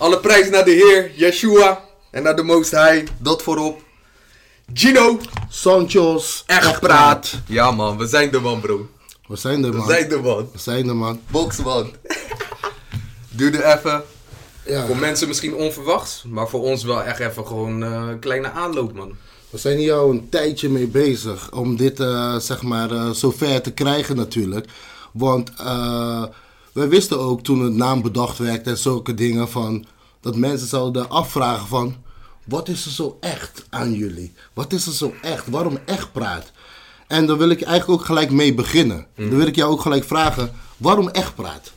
Alle prijs naar de Heer, Yeshua. En naar de Most High, dat voorop. Gino, Sanchos, echt praat. Ja man, we zijn de man bro. We zijn er, We man. zijn de man. We zijn er, man. Boxman. Duurde even. Ja, Voor mensen misschien onverwachts, maar voor ons wel echt even gewoon eh, een kleine aanloop man. we zijn hier al een tijdje mee bezig om dit, eh, zeg maar, eh, zover te krijgen natuurlijk. Want eh wij wisten ook toen het naam bedacht werd en zulke dingen van... Dat mensen zouden afvragen van... Wat is er zo echt aan jullie? Wat is er zo echt? Waarom echt praat? En daar wil ik eigenlijk ook gelijk mee beginnen. Dan wil ik jou ook gelijk vragen, waarom echt praat?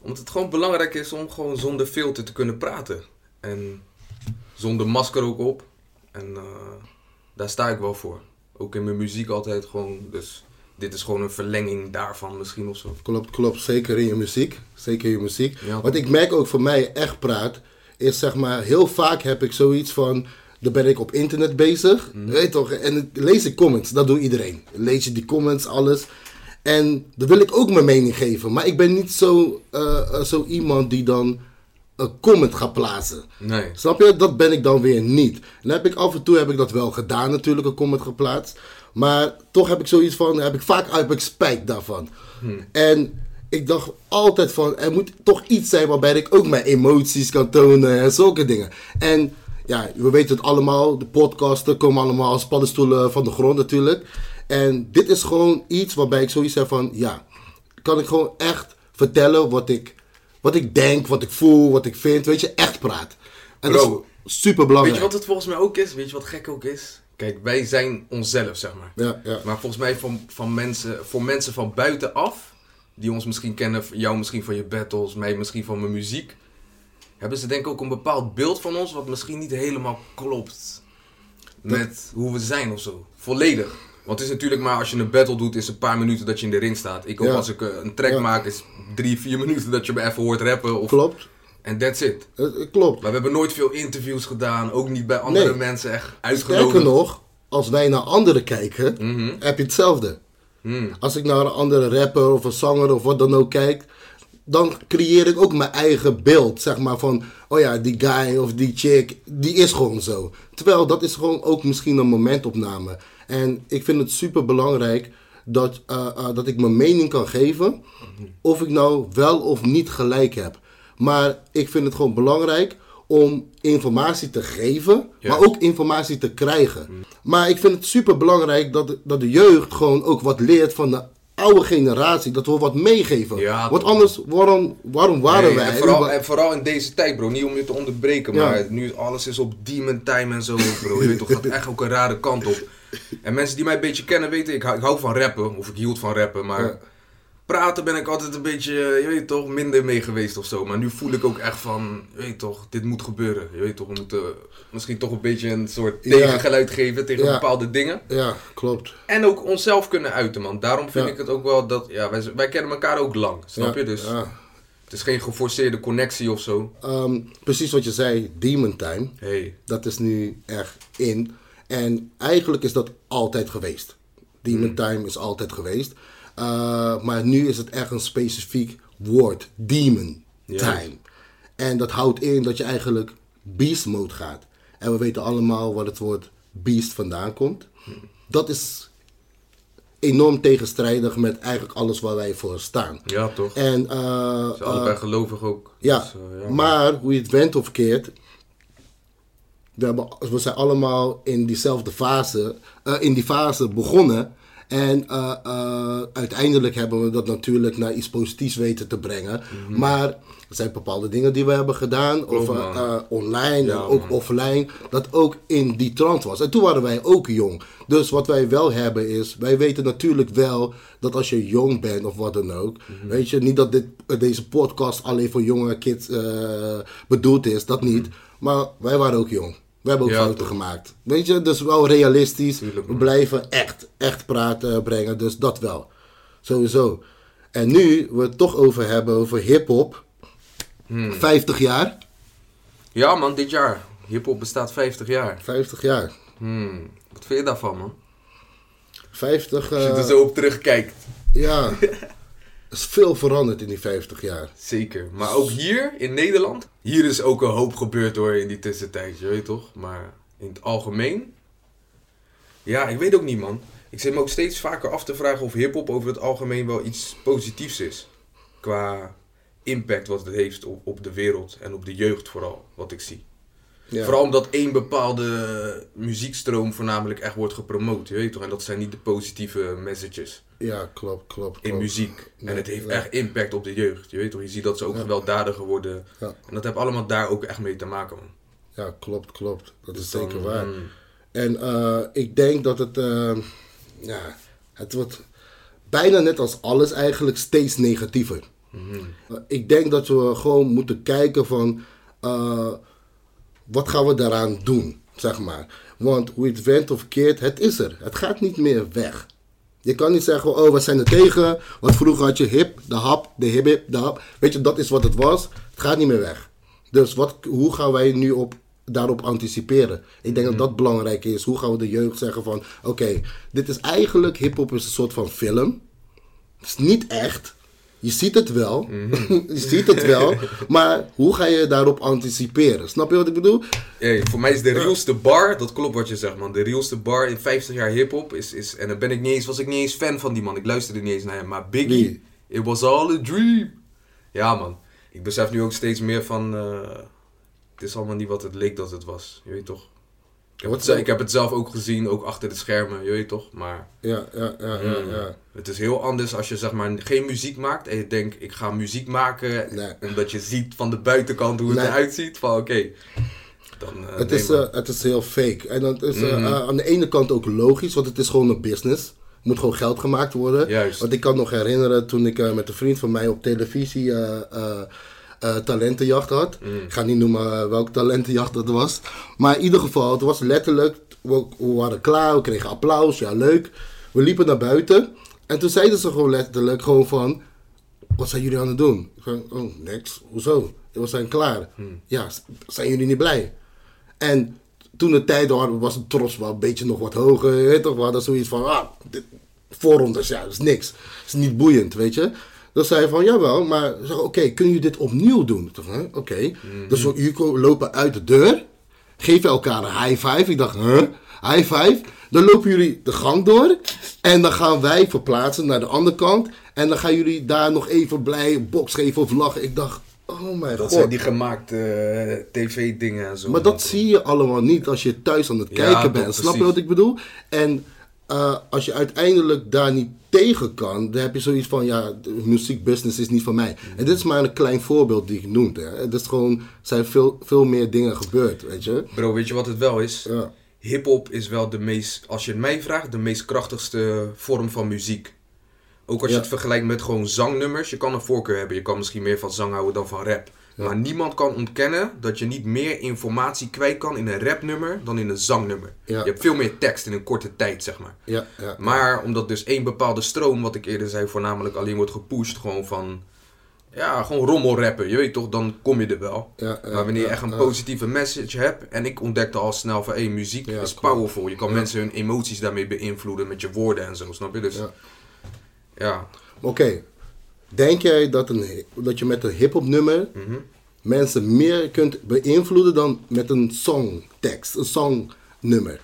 Omdat het gewoon belangrijk is om gewoon zonder filter te kunnen praten. En zonder masker ook op. En eh, daar sta ik wel voor. Ook in mijn muziek altijd gewoon. Dus dit is gewoon een verlenging daarvan misschien of zo. Klopt, klopt. Zeker in je muziek. Zeker in je muziek. Ja. Wat ik merk ook voor mij echt praat, is zeg maar, heel vaak heb ik zoiets van, dan ben ik op internet bezig, weet je toch, en lees ik comments, dat doet iedereen. Lees je die comments, alles. En dan wil ik ook mijn mening geven, maar ik ben niet zo, eh, eh, zo iemand die dan een comment gaat plaatsen. Nee. Snap je? Dat ben ik dan weer niet. En dan heb ik af en toe heb ik dat wel gedaan natuurlijk, een comment geplaatst. Maar toch heb ik zoiets van, heb ik vaak heb ik spijt daarvan. En ik dacht altijd van, er moet toch iets zijn waarbij ik ook mijn emoties kan tonen en zulke dingen. En ja, we weten het allemaal, de podcasten komen allemaal als paddenstoelen van de grond natuurlijk. En dit is gewoon iets waarbij ik zoiets heb van, ja, kan ik gewoon echt vertellen wat ik, wat ik denk, wat ik voel, wat ik vind, weet je, echt praat. En Bro, dat is super belangrijk. Weet je wat het volgens mij ook is? Weet je wat gek ook is? Kijk, wij zijn onszelf, zeg maar. Ja, ja. Maar volgens mij van, van mensen, voor mensen van buitenaf, die ons misschien kennen, jou misschien van je battles, mij misschien van mijn muziek, hebben ze denk ik ook een bepaald beeld van ons wat misschien niet helemaal klopt met hoe we zijn of zo. Volledig. Want het is natuurlijk maar als je een battle doet, is een paar minuten dat je in de ring staat. Ik ook Ja. als ik eh, een track maak, is drie, vier minuten dat je me even hoort rappen. Of, Klopt. En that's it. Het- het klopt. Maar we hebben nooit veel interviews gedaan, ook niet bij andere Nee. mensen echt Sterker uitgenodigd. nog, als wij naar anderen kijken, Mhm. heb je hetzelfde. Hmm. Als ik naar een andere rapper of een zanger of wat dan ook kijk, dan creëer ik ook mijn eigen beeld. Zeg maar van, oh ja, die guy of die chick, die is gewoon zo. Terwijl dat is gewoon ook misschien een momentopname. En ik vind het super belangrijk dat, eh, eh, dat ik mijn mening kan geven. Of ik nou wel of niet gelijk heb. Maar ik vind het gewoon belangrijk om informatie te geven, maar ook informatie te krijgen. Maar ik vind het super belangrijk dat, de- dat de jeugd gewoon ook wat leert van de oude generatie. Dat we wat meegeven. Ja, Want anders, waarom, waarom waren Nee, wij? en, vooral, en vooral in deze tijd, bro. Niet om je te onderbreken, Ja. maar nu alles is op demon time en zo, bro. Je weet toch, het gaat echt ook een rare kant op. En mensen die mij een beetje kennen weten, ik hou, ik hou van rappen, of ik hield van rappen, maar Ja. Praten ben ik altijd een beetje, je weet toch, minder mee geweest of zo. Maar nu voel ik ook echt van, je weet toch, dit moet gebeuren. Je weet toch, we moeten misschien toch een beetje een soort Ja. tegengeluid geven tegen Ja. bepaalde dingen. Ja, klopt. En ook onszelf kunnen uiten, man. Daarom vind Ja. ik het ook wel dat, ja, wij, wij kennen elkaar ook lang, snap je? Dus ja. het is geen geforceerde connectie of zo. Ehm, precies wat je zei, Demon Time. Hey. Dat is nu echt in. En eigenlijk is dat altijd geweest. Demon Hmm. Time is altijd geweest. Uh, maar nu is het echt een specifiek woord. Demon Ja. Time. En dat houdt in dat je eigenlijk beast mode gaat. En we weten allemaal waar het woord beast vandaan komt. Dat is enorm tegenstrijdig met eigenlijk alles waar wij voor staan. Ja, toch? En uh, Ze zijn allebei gelovig ook. ja, Dus, eh, ja. maar hoe je het went of keert, we, hebben, we zijn allemaal in diezelfde fase, eh, in die fase begonnen. En eh, eh, uiteindelijk hebben we dat natuurlijk naar iets positiefs weten te brengen. Maar er zijn bepaalde dingen die we hebben gedaan, of eh, online Ja, en ook man. offline, dat ook in die trant was. En toen waren wij ook jong. Dus wat wij wel hebben is, wij weten natuurlijk wel dat als je jong bent of wat dan ook, Mhm. weet je, niet dat dit, deze podcast alleen voor jonge kids bedoeld is, dat niet. Maar wij waren ook jong. We hebben ook Ja, fouten toch. gemaakt. Weet je, dus wel realistisch. Tuurlijk, we blijven echt, echt praten brengen, dus dat wel. Sowieso. En nu we het toch over hebben, over hip-hop. Hmm. 50 jaar. Ja, man, dit jaar. Hip-hop bestaat 50 jaar. 50 jaar. Hmm. Wat vind je daarvan, man? 50. Als je eh, er zo op terugkijkt. Ja. is veel veranderd in die 50 jaar. Zeker. Maar ook hier in Nederland, hier is ook een hoop gebeurd hoor in die tussentijd, je weet toch? Maar in het algemeen, ja, ik weet ook niet man. Ik zit me ook steeds vaker af te vragen of hip-hop over het algemeen wel iets positiefs is. Qua impact wat het heeft op, op de wereld en op de jeugd vooral, wat ik zie. Ja. Vooral omdat één bepaalde muziekstroom voornamelijk echt wordt gepromoot, je weet toch? En dat zijn niet de positieve messages Ja, klopt, klopt. in muziek. Nee, en het heeft nee. echt impact op de jeugd, je weet toch? Je ziet dat ze ook Ja. gewelddadiger worden. Ja. En dat heeft allemaal daar ook echt mee te maken, man. Ja, klopt, klopt. Dat is Dus dan, zeker waar. mm, En eh, ik denk dat het, eh, ja, het wordt bijna net als alles eigenlijk steeds negatiever. mhm. Eh, ik denk dat we gewoon moeten kijken van, wat gaan we daaraan doen, zeg maar. Want hoe het went of keert, het is er. Het gaat niet meer weg. Je kan niet zeggen, oh, we zijn er tegen. Want vroeger had je hip, de hap, de hip, hip, de hap. Weet je, dat is wat het was. Het gaat niet meer weg. Dus wat, hoe gaan wij nu op, daarop anticiperen? Ik denk dat dat belangrijk is. Hoe gaan we de jeugd zeggen van, oké, dit is eigenlijk, hip-hop is een soort van film. Het is niet echt. Je ziet het wel. je ziet het wel. Maar hoe ga je daarop anticiperen? Snap je wat ik bedoel? Hey, voor mij is de realste bar, dat klopt wat je zegt man, de realste bar in 50 jaar hip-hop is, is. En dan ben ik niet eens, was ik niet eens fan van die man, ik luisterde niet eens naar hem. Maar Biggie, it was all a dream. Ja man, ik besef nu ook steeds meer van. eh, het is allemaal niet wat het leek dat het was, je weet toch? Ik heb, het, ik heb het zelf ook gezien, ook achter de schermen, je weet toch? Maar Ja, ja, ja, ja. Mm. ja. het is heel anders als je zeg maar geen muziek maakt en je denkt ik ga muziek maken Nee. omdat je ziet van de buitenkant hoe het Nee. eruit ziet van oké. Dan, eh, Het, nee, is, eh, het is heel fake. En dat is eh, eh, aan de ene kant ook logisch, want het is gewoon een business. Er moet gewoon geld gemaakt worden. Juist. Want ik kan nog herinneren toen ik met een vriend van mij op televisie eh, talentenjacht had. Mm. Ik ga niet noemen eh, welke talentenjacht dat was. Maar in ieder geval, het was letterlijk, we, we waren klaar, we kregen applaus, ja leuk. We liepen naar buiten en toen zeiden ze gewoon letterlijk gewoon van, wat zijn jullie aan het doen? Ik zei, oh, niks. Hoezo? We zijn klaar. Ja, s- zijn jullie niet blij? En toen de tijd waren, was het trots wel een beetje nog wat hoger. Weet toch, we hadden zoiets van, ah, dit, voorrondes, ja, dat is niks. Dat is niet boeiend, weet je. Dan zei hij van, jawel, maar zeg, oké, kunnen jullie dit opnieuw doen? Oké. Dus we jullie lopen uit de deur, geven elkaar een high five. Ik dacht, huh? High five? Dan lopen jullie de gang door en dan gaan wij verplaatsen naar de andere kant. En dan gaan jullie daar nog even blij box geven of lachen. Ik dacht, oh mijn Dat god. zijn die gemaakte eh, tv-dingen en zo. Maar dat zie je allemaal niet als je thuis aan het kijken bent. Snap je wat ik bedoel? En eh, als je uiteindelijk daar niet tegen kan, dan heb je zoiets van, ja, de muziekbusiness is niet van mij. En dit is maar een klein voorbeeld die ik noemde. Hè. Het is gewoon, er zijn veel, veel meer dingen gebeurd, weet je? Bro, weet je wat het wel is? Ja. Hip-hop is wel de meest, als je het mij vraagt, de meest krachtigste vorm van muziek. Ook als je het vergelijkt met gewoon zangnummers. Je kan een voorkeur hebben. Je kan misschien meer van zang houden dan van rap. Ja. Maar niemand kan ontkennen dat je niet meer informatie kwijt kan in een rapnummer dan in een zangnummer. Ja. Je hebt veel meer tekst in een korte tijd, zeg maar. Ja, ja. Maar omdat dus één bepaalde stroom, wat ik eerder zei, voornamelijk alleen wordt gepusht, gewoon van, ja, gewoon rommelrappen, je weet toch, dan kom je er wel. Maar wanneer je echt een positieve message hebt, en ik ontdekte al snel van, hé, muziek Ja, is powerful. Je kan mensen hun emoties daarmee beïnvloeden met je woorden en zo, snap je? Dus, Ja. ja. Oké, denk jij dat, een, dat je met een hip-hop nummer Mhm. mensen meer kunt beïnvloeden dan met een songtekst, een songnummer?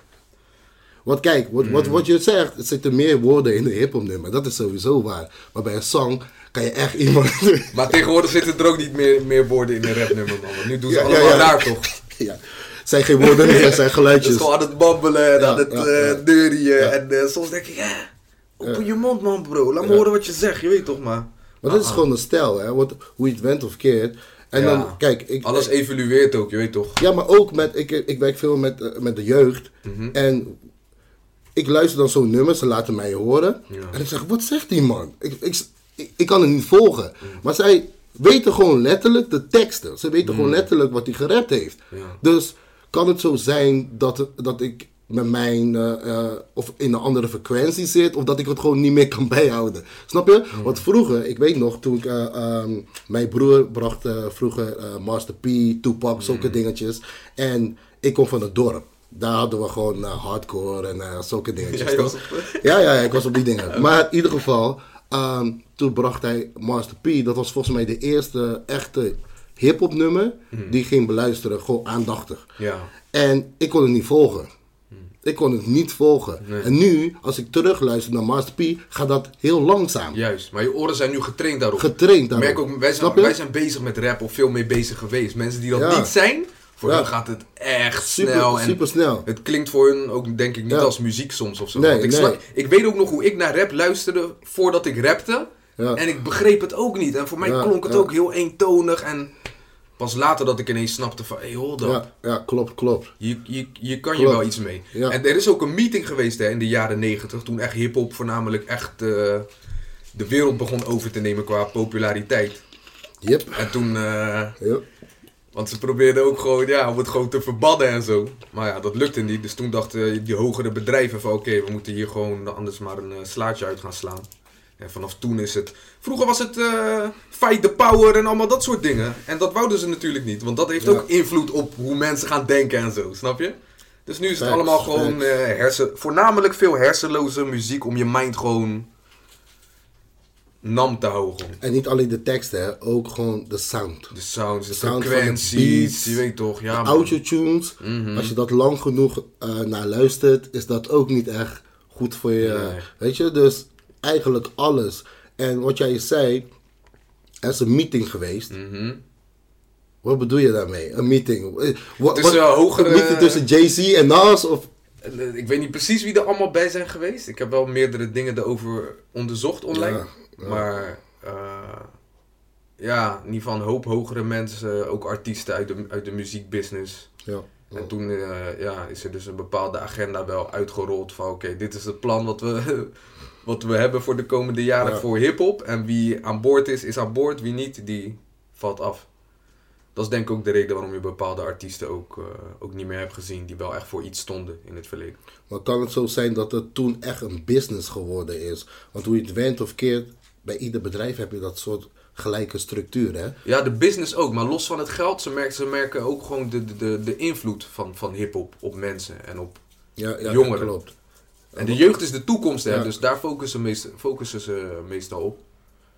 Want kijk, wat, wat, Mm. wat je zegt, er zitten meer woorden in een hip-hop nummer. Dat is sowieso waar. Maar bij een song kan je echt iemand. Maar tegenwoordig zitten er ook niet meer, meer woorden in een rapnummer, man. Nu doen ze Ja, allemaal ja. raar, toch? ja, zijn geen woorden meer, zijn Het is geluidjes. gewoon aan het babbelen en aan het neurien. Ja. En eh, soms denk ik, ja, open je mond, man, bro. Laat me horen wat je zegt, je weet toch, maar... Maar dat is gewoon een stijl, hè? Wat, hoe je het went of keert. En Ja. dan, kijk, ik, Alles evolueert ook, je weet toch? Ja, maar ook met, ik, ik werk veel met, eh, met de jeugd. Mhm. En ik luister dan zo'n nummer, ze laten mij horen. Ja. En ik zeg, wat zegt die man? Ik, ik, ik, ik kan het niet volgen. Mhm. Maar zij weten gewoon letterlijk de teksten. Ze weten gewoon letterlijk wat hij gerapt heeft. Mhm. Ja. Dus kan het zo zijn dat, dat ik met mijn, eh, eh, of in een andere frequentie zit, of dat ik het gewoon niet meer kan bijhouden. Snap je? Want vroeger, ik weet nog, toen ik, eh, ehm, mijn broer bracht vroeger Master P, Tupac, zulke dingetjes. En ik kom van het dorp. Daar hadden we gewoon hardcore en zulke dingetjes. Ja, was op- ja, ja, ja, ik was op die dingen. Maar in ieder geval, ehm, toen bracht hij Master P. Dat was volgens mij de eerste echte hip-hop nummer. Die ging beluisteren, gewoon aandachtig. Ja. En ik kon het niet volgen. Ik kon het niet volgen. Nee. En nu, als ik terugluister naar Master P, gaat dat heel langzaam. Juist, maar je oren zijn nu getraind daarop. Getraind daarop. merk ook, wij zijn, wij zijn bezig met rap of veel mee bezig geweest. Mensen die dat Ja. niet zijn, voor Ja. hen gaat het echt Super, snel. En super snel. Het klinkt voor hun ook denk ik niet Ja. als muziek soms of zo. Nee, Want ik, nee. snap- ik weet ook nog hoe ik naar rap luisterde voordat ik rapte. En ik begreep het ook niet. En voor mij klonk het ook heel eentonig. En pas later dat ik ineens snapte van, hé, hey, hold up. Ja, ja, klopt, klopt. Je, je, je kan je wel iets mee. Ja. En er is ook een meeting geweest hè, in de jaren negentig. Toen echt hip-hop voornamelijk echt eh, de wereld begon over te nemen qua populariteit. Yep. En toen, eh, Yep. want ze probeerden ook gewoon, ja, om het gewoon te verbannen en zo. Maar ja, dat lukte niet. Dus toen dachten die hogere bedrijven van, oké, we moeten hier gewoon anders maar een eh, slaatje uit gaan slaan. En vanaf toen is het... Vroeger was het eh, fight the power en allemaal dat soort dingen. En dat wouden ze natuurlijk niet. Want dat heeft Ja. ook invloed op hoe mensen gaan denken en zo, snap je? Dus nu is het allemaal gewoon eh, hersen... Voornamelijk veel hersenloze muziek om je mind gewoon... Nam te houden. En niet alleen de teksten, hè, ook gewoon de sound. De sounds, de Sound de frequenties, je weet toch, ja man. Autotunes, Mhm. als je dat lang genoeg eh, naar luistert, is dat ook niet echt goed voor je. Nee. Weet je, dus eigenlijk alles. En wat jij zei, er is een meeting geweest. Mhm. Wat bedoel je daarmee? Een meeting? Eh, Wat, Tussen wat- hogere- Een meeting tussen Jay-Z en Nas? Of, En, eh, Ik weet niet precies wie er allemaal bij zijn geweest. Ik heb wel meerdere dingen erover onderzocht online. Ja, ja. Maar eh, ja, in ieder geval een hoop hogere mensen, ook artiesten uit de, uit de muziekbusiness. ja. En toen eh, ja, is er dus een bepaalde agenda wel uitgerold van oké, dit is het plan wat we, wat we hebben voor de komende jaren Ja. voor hip-hop. En wie aan boord is, is aan boord. Wie niet, die valt af. Dat is denk ik ook de reden waarom je bepaalde artiesten ook, eh, ook niet meer hebt gezien die wel echt voor iets stonden in het verleden. Maar kan het zo zijn dat het toen echt een business geworden is? Want hoe je het went of keert, bij ieder bedrijf heb je dat soort gelijke structuur, hè? Ja, de business ook, maar los van het geld, ze merken, ze merken ook gewoon de, de- de, de invloed van, van hip-hop op mensen en op. Ja, ja Jongeren. klopt. En de jeugd is de toekomst, hè, Ja. dus daar focussen, meest, focussen ze meestal op.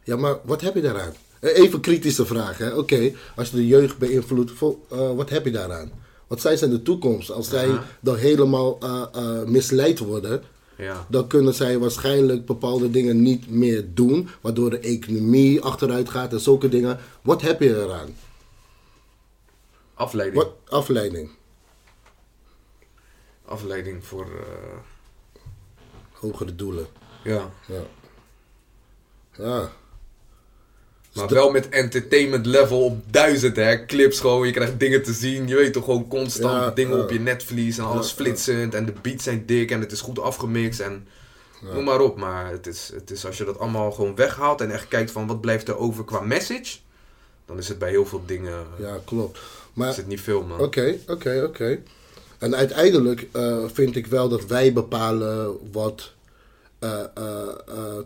Ja, maar wat heb je daaraan? Eh, Even kritische vraag, hè? Oké, als je de jeugd beïnvloedt, eh, wat heb je daaraan? Wat zij zijn de toekomst? Als zij dan helemaal eh, eh, misleid worden, Ja. dan kunnen zij waarschijnlijk bepaalde dingen niet meer doen, waardoor de economie achteruit gaat en zulke dingen. Wat heb je eraan? Afleiding. Wat afleiding? Afleiding voor. Hogere doelen. ja. Ja. Ja. Maar wel met entertainment level op duizend, hè? Clips gewoon, je krijgt dingen te zien. Je weet toch gewoon constant Ja, dingen ja. op je netvlies en alles flitsend. En de beats zijn dik en het is goed afgemixt en noem maar op. Maar het is, het is als je dat allemaal gewoon weghaalt en echt kijkt van wat blijft er over qua message. Dan is het bij heel veel dingen, Ja, klopt. is Maar het niet veel man. Oké, oké, oké. En uiteindelijk eh, vind ik wel dat wij bepalen wat, eh, eh,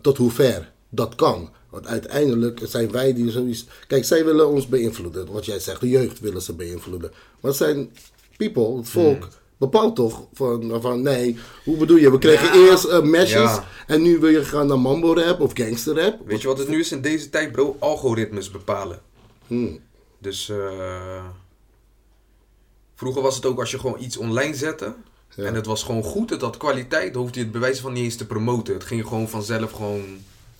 tot hoe ver dat kan. Want uiteindelijk zijn wij die zoiets. Kijk, zij willen ons beïnvloeden. Wat jij zegt, de jeugd willen ze beïnvloeden. Maar het zijn people, het volk, Hmm. bepaalt toch van, van nee, hoe bedoel je? We kregen Ja. eerst uh, meshes Ja. en nu wil je gaan naar mambo rap of gangster rap. Weet je wat het nu is in deze tijd, bro? Algoritmes bepalen. Hmm. Dus eh, vroeger was het ook als je gewoon iets online zette. Ja. En het was gewoon goed, het had kwaliteit. Dan hoefde je het bewijzen van niet eens te promoten. Het ging gewoon vanzelf gewoon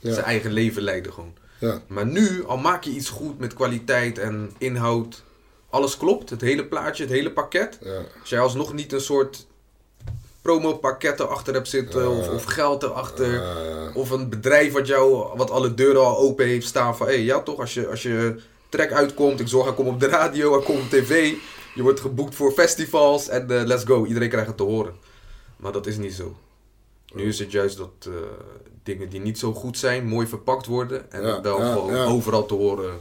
Ja. zijn eigen leven leiden gewoon. Ja, Maar nu, al maak je iets goed met kwaliteit en inhoud. Alles klopt, het hele plaatje, het hele pakket. ja, Als jij alsnog niet een soort promopakket erachter hebt zitten. Of, of geld erachter. Of een bedrijf wat jou, wat alle deuren al open heeft staan van, hé, hey, ja toch, als je, als je track uitkomt, ik zorg, hij komt op de radio, hij komt op tv, je wordt geboekt voor festivals en eh, let's go, iedereen krijgt het te horen. Maar dat is niet zo. Nu is het juist dat eh, dingen die niet zo goed zijn, mooi verpakt worden en Ja, wel ja, gewoon ja. overal te horen.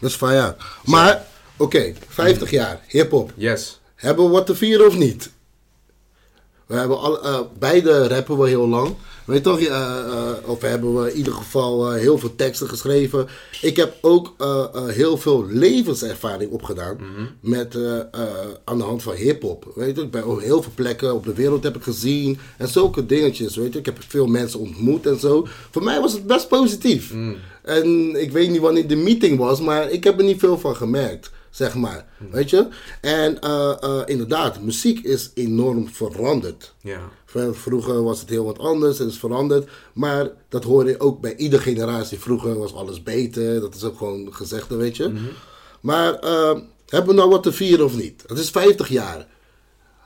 Dat is van ja. Maar, oké, 50 jaar, hip-hop. Yes. Hebben we wat te vieren of niet? We hebben al, eh, beide rappen we heel lang. Weet toch, ja, eh, of hebben we in ieder geval eh, heel veel teksten geschreven. Ik heb ook eh, eh, heel veel levenservaring opgedaan met, eh, eh, aan de hand van hip-hop. Weet je, ik ben op heel veel plekken op de wereld heb ik gezien en zulke dingetjes. Weet je, ik heb veel mensen ontmoet en zo. Voor mij was het best positief. En ik weet niet wanneer de meeting was, maar ik heb er niet veel van gemerkt. Zeg maar, weet je? En eh, eh, inderdaad, muziek is enorm veranderd. Vroeger was het heel wat anders, het is veranderd. Maar dat hoor je ook bij iedere generatie. Vroeger was alles beter, dat is ook gewoon gezegd, weet je. Maar eh, hebben we nou wat te vieren of niet? Het is 50 jaar.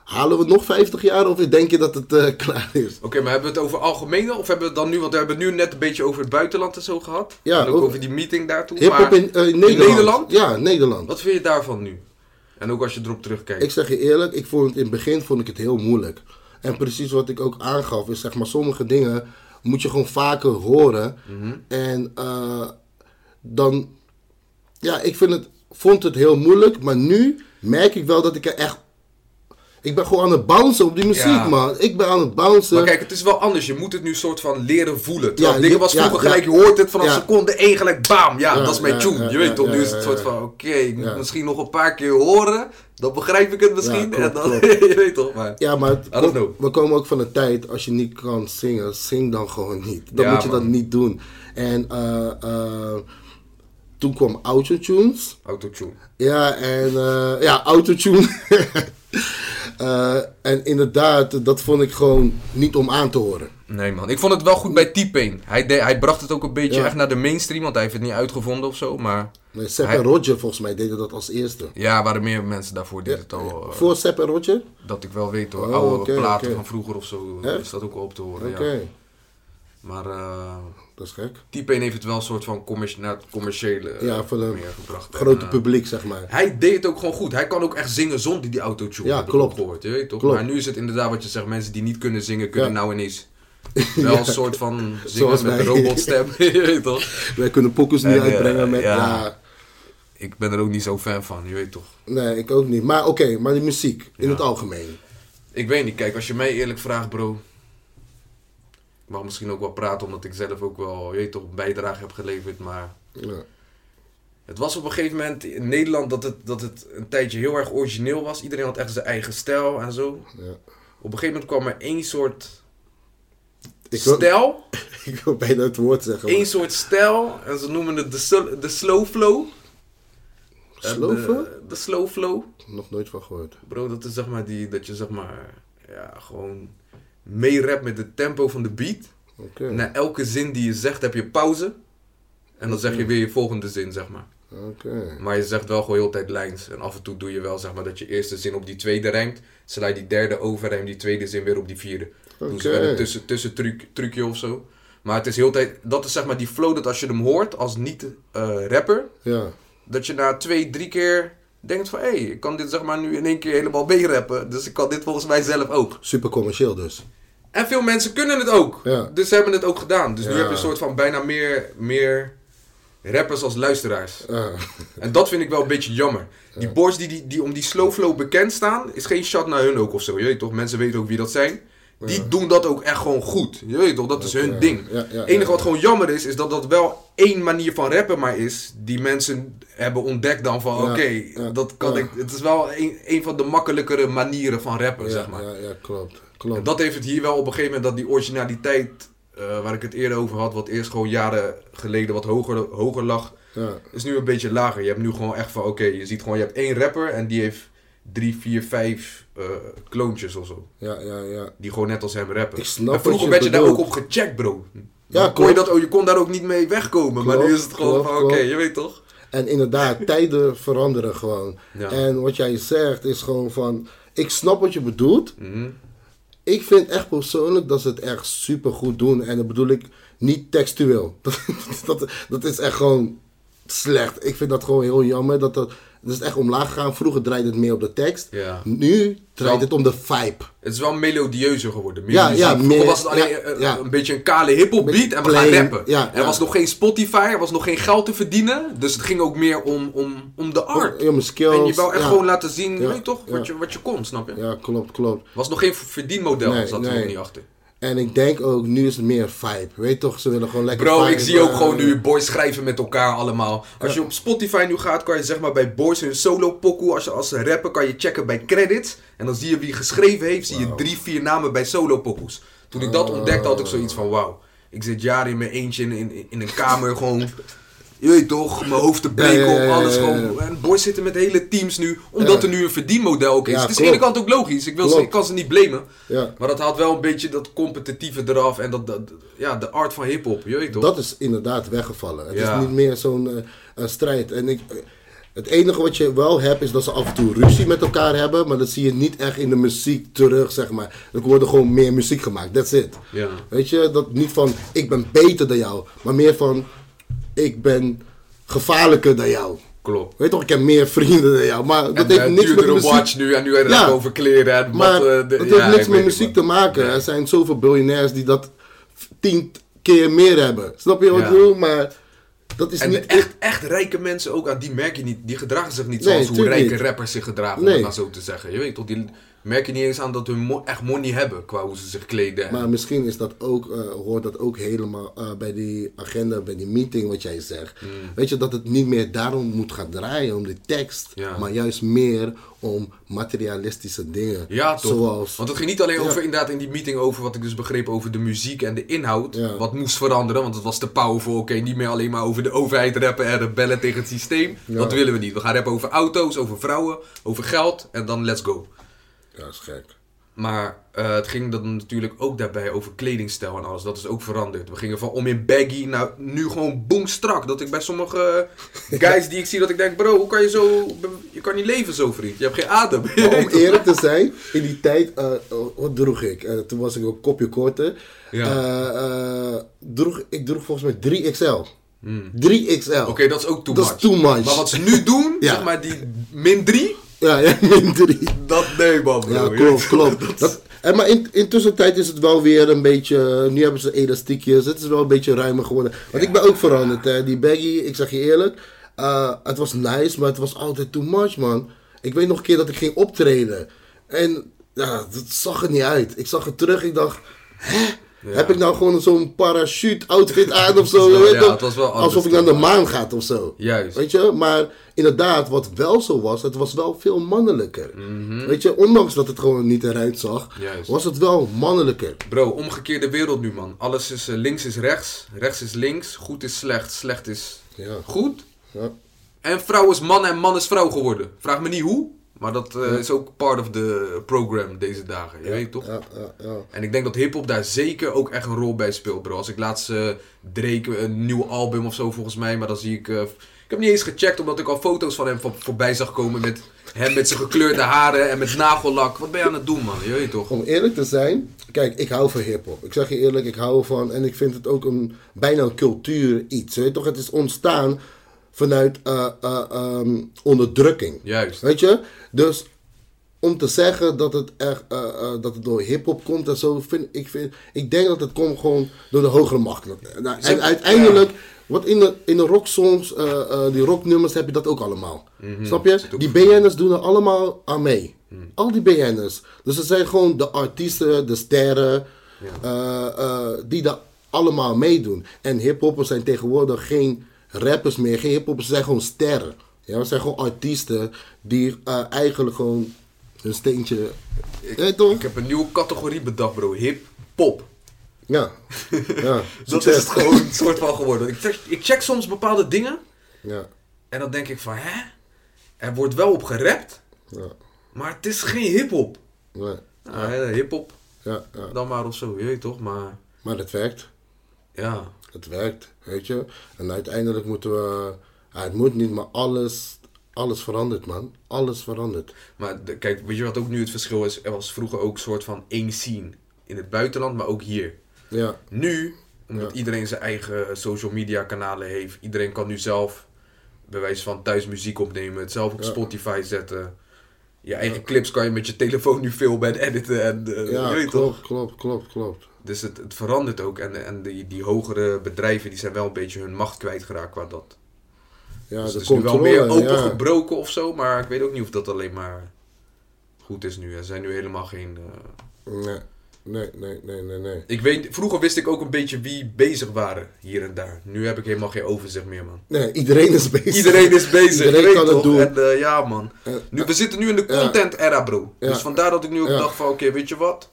Halen we nog 50 jaar of denk je dat het eh, klaar is? Oké, maar hebben we het over algemene of hebben we het dan nu, want we hebben het nu net een beetje over het buitenland en zo gehad. Ja, en ook over die meeting daartoe. Hip-hop maar in, eh, Nederland. Nederland? Ja, Nederland. Wat vind je daarvan nu? En ook als je erop terugkijkt. Ik zeg je eerlijk, ik vond het in het begin vond ik het heel moeilijk. En precies wat ik ook aangaf, is zeg maar sommige dingen moet je gewoon vaker horen. En eh, dan, ja, ik vind het, vond het heel moeilijk, maar nu merk ik wel dat ik er echt, ik ben gewoon aan het bouncen op die muziek, Ja. man. Ik ben aan het bouncen. Maar kijk, het is wel anders. Je moet het nu soort van leren voelen. Terwijl Ja, dingen was vroeger ja. gelijk, je hoort het vanaf seconde 1 gelijk bam. Ja, dat is mijn tune. je weet toch, nu is het soort van, oké, ik moet misschien nog een paar keer horen. Dan begrijp ik het misschien. Klopt, en dan, je weet toch, maar... Ja, maar het we komen ook van een tijd, als je niet kan zingen, zing dan gewoon niet. Dan moet je dat niet doen. En eh, eh, toen kwam autotunes. Autotune. Ja, en eh, ja, autotune. Eh, en inderdaad, dat vond ik gewoon niet om aan te horen. Nee man, ik vond het wel goed bij T-Pain. Hij, de- hij bracht het ook een beetje Ja. echt naar de mainstream, want hij heeft het niet uitgevonden of zo. Maar Nee, Sepp Hij- en Roger volgens mij deden dat als eerste. ja, waren meer mensen daarvoor die het al... eh, Voor Sepp en Roger? Dat ik wel weet hoor, Oh, oude platen van vroeger of zo Echt? is dat ook wel op te horen. Oké, Ja. Maar eh dat is gek. T-Pain heeft het wel een soort van commerci- naar het commerciële eh, Ja, voor gebracht. Grote publiek, zeg maar. Hij deed het ook gewoon goed. Hij kan ook echt zingen zonder die autotune. Ja, klopt. ook gehoord, je weet toch? Klopt. Maar nu is het inderdaad wat je zegt, mensen die niet kunnen zingen, kunnen Ja. nou ineens wel een soort van zingen Zoals met een wij. robotstem. je weet toch? Wij kunnen pokkels niet eh, uitbrengen met... ja. Ik ben er ook niet zo fan van, je weet toch? nee, ik ook niet. Maar oké, maar die muziek, in het algemeen. Ik weet niet, kijk, als je mij eerlijk vraagt, bro. Ik mag misschien ook wel praten, omdat ik zelf ook wel, je weet toch, een bijdrage heb geleverd. Maar Ja. het was op een gegeven moment in Nederland dat het, dat het een tijdje heel erg origineel was. Iedereen had echt zijn eigen stijl en zo. Ja. Op een gegeven moment kwam er één soort Ik wil, stijl. ik wil bijna het woord zeggen. Eén soort stijl. En ze noemen het de, de slow flow. Slow de- flow? De slow flow. Nog nooit van gehoord. Bro, dat is zeg maar die, dat je zeg maar, ja, gewoon meerapt met het tempo van de beat. Na elke zin die je zegt heb je pauze. En dan zeg je weer je volgende zin, zeg maar. Maar je zegt wel gewoon heel tijd lijns. En af en toe doe je wel, zeg maar, dat je eerste zin op die tweede rijmt. Sla je die derde over en die tweede zin weer op die vierde. Doen ze wel een tussen, tussen truc, trucje of zo. Maar het is heel tijd, dat is zeg maar die flow dat als je hem hoort als niet-rapper. Ja, dat je na twee, drie keer denkt van... Hé, hey, ik kan dit zeg maar nu in één keer helemaal meerappen. Dus ik kan dit volgens mij zelf ook. super commercieel dus. En veel mensen kunnen het ook. Ja. Dus ze hebben het ook gedaan. Dus nu heb je een soort van bijna meer, meer rappers als luisteraars. En dat vind ik wel een beetje jammer. Die boys die, die, die om die slow flow bekend staan, is geen shot naar hun ook of zo. Je weet toch, mensen weten ook wie dat zijn. Die doen dat ook echt gewoon goed. Je weet toch, dat is hun ding. Het enige wat gewoon jammer is, is dat dat wel één manier van rappen maar is. Die mensen hebben ontdekt dan van, oké, dat kan ik. Het is wel een, een van de makkelijkere manieren van rappen, ja, zeg maar. ja, ja, klopt. En klopt. dat heeft het hier wel op een gegeven moment, dat die originaliteit, eh, waar ik het eerder over had, wat eerst gewoon jaren geleden wat hoger, hoger lag, Ja, is nu een beetje lager. Je hebt nu gewoon echt van, oké, je ziet gewoon, je hebt één rapper en die heeft drie, vier, vijf eh kloontjes of zo. ja, ja, ja. Die gewoon net als hem rappen. Ik snap en vroeger werd je daar ook op gecheckt, bro. Ja, kon je, dat, oh, je kon daar ook niet mee wegkomen. maar nu is het gewoon klopt, van, oké, je weet toch? En inderdaad, tijden veranderen gewoon. Ja. En wat jij zegt is gewoon van... Ik snap wat je bedoelt. Mhm. Ik vind echt persoonlijk dat ze het echt super goed doen. En dat bedoel ik niet textueel. Dat, dat, dat is echt gewoon slecht. Ik vind dat gewoon heel jammer. Dat dat, dat is echt omlaag gegaan. Vroeger draaide het meer op de tekst. Ja. Nu draait het om de vibe. Het is wel melodieuzer geworden. Ja, ja, Vroeger meer- was het alleen ja, eh, ja. een beetje een kale hiphop beat en we gaan rappen. ja, er was nog geen Spotify, er was nog geen geld te verdienen. Dus het ging ook meer om, om, om de art. Mijn skills. en je wou echt gewoon laten zien, Ja, weet je toch, wat, je, wat je kon, snap je? Ja, klopt, klopt. was nog geen verdienmodel, Nee, zat er nee. nog niet achter. En ik denk ook, nu is het meer vibe. Weet je toch, ze willen gewoon lekker Bro, ik zie ook eh, gewoon nu boys schrijven met elkaar allemaal. Als je op Spotify nu gaat, kan je zeg maar bij boys hun solo pokoe, als je als ze rappen, kan je checken bij credits. En dan zie je wie geschreven heeft, zie je drie, vier namen bij solo pokoes. Toen ik dat ontdekte, had ik zoiets van, wauw. Ik zit jaren in mijn eentje in, in, in een kamer gewoon... Je weet toch, mijn hoofd te breken Ja, ja, ja, op, alles gewoon. En boys zitten met hele teams nu, omdat er nu een verdienmodel ook is. Het is aan de ene kant ook logisch, ik, wil ze, ik kan ze niet blamen. Ja, Maar dat haalt wel een beetje dat competitieve eraf en dat, dat ja, de art van hip-hop, je weet toch? dat is inderdaad weggevallen. Het is niet meer zo'n eh, strijd. En ik, eh, het enige wat je wel hebt, is dat ze af en toe ruzie met elkaar hebben. Maar dat zie je niet echt in de muziek terug, zeg maar. Er wordt gewoon meer muziek gemaakt, that's it. Ja. Weet je, dat niet van ik ben beter dan jou, maar meer van ik ben gevaarlijker dan jou. Klopt. Weet toch, ik heb meer vrienden dan jou, maar dat en, heeft eh, niks met muziek... watch nu en nu hij Ja. over kleren en Maar wat, eh, de- dat ja, heeft niks ik met muziek te maken. Er zijn zoveel biljonairs die dat tien keer meer hebben. Snap je wat Ja. ik bedoel? Maar dat is En niet echt, echt rijke mensen ook, aan die merk je niet, die gedragen zich niet Nee, zoals hoe rijke niet. rappers zich gedragen, om het maar zo te zeggen. Je weet toch, die merk je niet eens aan dat hun mo- echt money hebben, qua hoe ze zich kleden. Maar misschien is dat ook, eh, hoort dat ook helemaal eh, bij die agenda, bij die meeting wat jij zegt. Mm. Weet je, dat het niet meer daarom moet gaan draaien, om de tekst. Ja. Maar juist meer om materialistische dingen. Ja, toch? Zoals, Want het ging niet alleen Ja. over, inderdaad, in die meeting over wat ik dus begreep over de muziek en de inhoud. Ja. Wat moest veranderen, want het was te powerful. Oké, niet meer alleen maar over de overheid rappen en rebellen tegen het systeem. Dat willen we niet. We gaan rappen over auto's, over vrouwen, over geld en dan let's go. Ja, is gek. Maar eh, het ging dan natuurlijk ook daarbij over kledingstijl en alles. Dat is ook veranderd. We gingen van om in baggy naar nu gewoon boom strak. Dat ik bij sommige guys die ik zie dat ik denk, bro, hoe kan je zo... Je kan niet leven zo, vriend. Je hebt geen adem. Maar om eerlijk te zijn, in die tijd, eh, wat droeg ik? Eh, toen was ik een kopje korter. Ja. Eh, eh, droeg, ik droeg volgens mij 3XL. Hmm. 3XL. Oké, dat is ook too Dat much. is too much. Maar wat ze nu doen, Ja. zeg maar die min 3, Ja, ja, min 3. dat nee man bro. Ja, klopt, klopt. Dat, en maar in, intussen tijd is het wel weer een beetje. Nu hebben ze elastiekjes. Het is wel een beetje ruimer geworden. Want ik ben ook veranderd. Hè. Die baggy, ik zeg je eerlijk. eh, het was nice, maar het was altijd too much, man. Ik weet nog een keer dat ik ging optreden. En ja, dat zag er niet uit. Ik zag het terug. Ik dacht, hè? Heb ik nou gewoon zo'n parachute outfit aan of zo? Weet het was wel Alsof ik naar de maan ga of zo. Juist. Weet je, maar inderdaad, wat wel zo was, het was wel veel mannelijker. Mhm. Weet je, ondanks dat het gewoon niet eruit zag, Juist. was het wel mannelijker. Bro, omgekeerde wereld nu man. Alles is eh, links is rechts, rechts is links, goed is slecht, slecht is Ja. goed. Ja. En vrouw is man en man is vrouw geworden. Vraag me niet hoe, maar dat eh, is ook part of the program deze dagen. Je weet toch? Ja, ja, ja. En ik denk dat hip-hop daar zeker ook echt een rol bij speelt, bro. Als ik laatst eh, Drake een nieuw album of zo volgens mij, maar dan zie ik. eh, ik heb niet eens gecheckt omdat ik al foto's van hem voor, voorbij zag komen met hem met zijn gekleurde haren en met nagellak. Wat ben je aan het doen, man? Je weet toch? Om eerlijk te zijn, kijk, ik hou van hip-hop. Ik zeg je eerlijk, ik hou ervan. En ik vind het ook een bijna een cultuur iets. Weet je toch? Het is ontstaan vanuit eh, eh, ehm, onderdrukking. Juist. Weet je? Dus om te zeggen dat het echt eh, dat het door hip-hop komt en zo, vind ik, vind, ik denk dat het komt gewoon door de hogere macht. Nou, Ze- en uiteindelijk, wat in de, in de rocksongs, die rocknummers, heb je dat ook allemaal. Snap je? Mhm. Zit ook Die. BN'ers doen er allemaal aan mee. Al die BN'ers. Dus het zijn gewoon de artiesten, de sterren, die daar allemaal meedoen. En hiphoppers zijn tegenwoordig geen rappers meer, geen hiphoppers, ze zijn gewoon sterren. Ja, het zijn gewoon artiesten die eh, eigenlijk gewoon hun steentje. Toch? Ik heb een nieuwe categorie bedacht, bro. Hip-pop. Ja. ja. Dat is het gewoon een soort van geworden. Ik check, ik check soms bepaalde dingen Ja. en dan denk ik van, hè? Er wordt wel op gerapt, Ja. maar het is geen hip-hop. Nee. Nou, hè, hip-hop Ja, ja. dan maar of zo, je weet toch? Maar Maar het werkt. ja, Het werkt, weet je. En uiteindelijk moeten we... Het moet niet, maar alles, alles verandert, man. Alles verandert. maar de- kijk, weet je wat ook nu het verschil is? Er was vroeger ook een soort van één scene in het buitenland, maar ook hier. Ja, Nu, omdat Ja. iedereen zijn eigen social media kanalen heeft, iedereen kan nu zelf bij wijze van thuis muziek opnemen, het zelf op Ja. Spotify zetten. Je eigen clips kan je met je telefoon nu filmen en editen en je ja weet toch? klopt, klopt, klopt, klopt. Dus het, het verandert ook en, en die, die hogere bedrijven die zijn wel een beetje hun macht kwijtgeraakt qua dat. Ja, dus de het is nu wel meer ja. opengebroken of zo, maar ik weet ook niet of dat alleen maar goed is nu. Er zijn nu helemaal geen... eh, Nee. Nee, nee, nee, nee, nee. Ik weet, vroeger wist ik ook een beetje wie bezig waren hier en daar. Nu heb ik helemaal geen overzicht meer, man. Nee, iedereen is bezig. Iedereen is bezig, Iedereen weet kan het doen. En eh, ja, man. Nu, we zitten nu in de Ja. content era, bro. Dus vandaar dat ik nu ook dacht van, oké, weet je wat?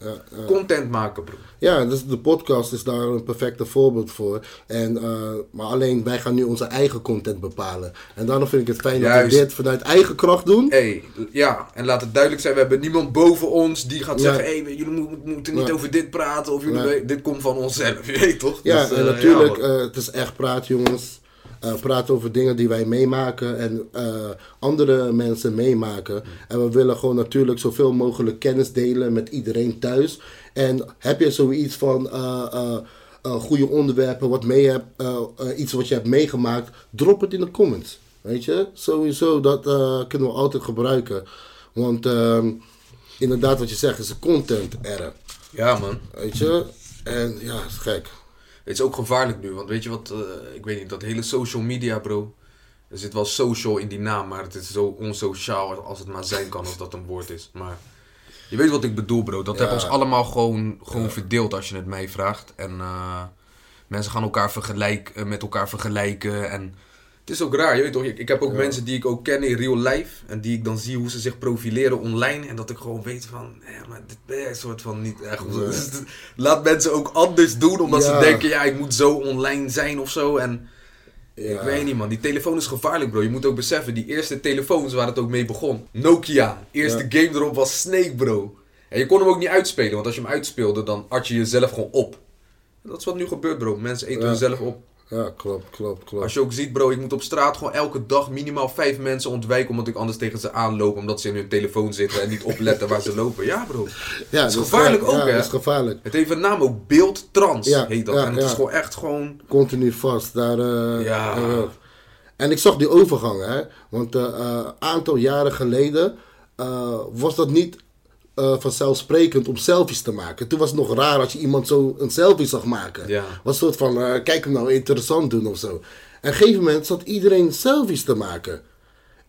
Content maken, bro. Ja, dus de podcast is daar een perfecte voorbeeld voor. En, eh, maar alleen wij gaan nu onze eigen content bepalen. En daarom vind ik het fijn dat we dit vanuit eigen kracht doen. Hey, ja, en laat het duidelijk zijn, we hebben niemand boven ons die gaat Ja. zeggen, hey, jullie mo- moeten niet Ja. over dit praten, of jullie, dit komt van onszelf, je weet toch? Ja, Dus, en eh, natuurlijk, ja, eh, het is echt praat, jongens. Eh praat over dingen die wij meemaken en andere mensen meemaken. En we willen gewoon natuurlijk zoveel mogelijk kennis delen met iedereen thuis. En heb je zoiets van goede onderwerpen, wat mee hebt, iets wat je hebt meegemaakt, drop het in de comments. Weet je, sowieso, dat kunnen we altijd gebruiken. Want ehm, inderdaad, wat je zegt, is een content era. Ja, man. Weet je, en ja, het is gek. Het is ook gevaarlijk nu, want weet je wat, eh, ik weet niet, dat hele social media, bro. Er zit wel social in die naam, maar het is zo onsociaal als het maar zijn kan, als dat een woord is. Maar je weet wat ik bedoel, bro. Dat Ja. heeft ons allemaal gewoon, gewoon verdeeld als je het mij vraagt. En eh, mensen gaan elkaar vergelijk, eh, met elkaar vergelijken. En het is ook raar, je weet toch. Ik, ik heb ook mensen die ik ook ken in real life. En die ik dan zie hoe ze zich profileren online. En dat ik gewoon weet van, ja, maar dit ben een soort van niet echt. Nee. Dus Laat mensen ook anders doen, omdat Ja. ze denken, ja, ik moet zo online zijn of zo. En Ja. ik weet niet, man. Die telefoon is gevaarlijk, bro. Je moet ook beseffen, die eerste telefoons waar het ook mee begon. Nokia. Eerste game erop was Snake, bro. En je kon hem ook niet uitspelen, want als je hem uitspeelde, dan at je jezelf gewoon op. Dat is wat nu gebeurt, bro. Mensen eten Ja. hunzelf op. Ja, klopt, klopt, klopt. Als je ook ziet, bro, ik moet op straat gewoon elke dag minimaal vijf mensen ontwijken, omdat ik anders tegen ze aanloop, omdat ze in hun telefoon zitten en niet opletten waar ze lopen. Ja, bro. ja, is gevaarlijk ook, ja, hè? dat is gevaarlijk. Het heeft een naam ook, beeldtrans Ja, heet dat. ja, en het is gewoon echt gewoon... Continu vast. Daar, eh, Ja. eh, en ik zag die overgang, hè. Want een uh, aantal jaren geleden eh, was dat niet eh, vanzelfsprekend om selfies te maken. Toen was het nog raar als je iemand zo een selfie zag maken. Ja. Was een soort van, eh, kijk hem nou interessant doen of zo. En op een gegeven moment zat iedereen selfies te maken.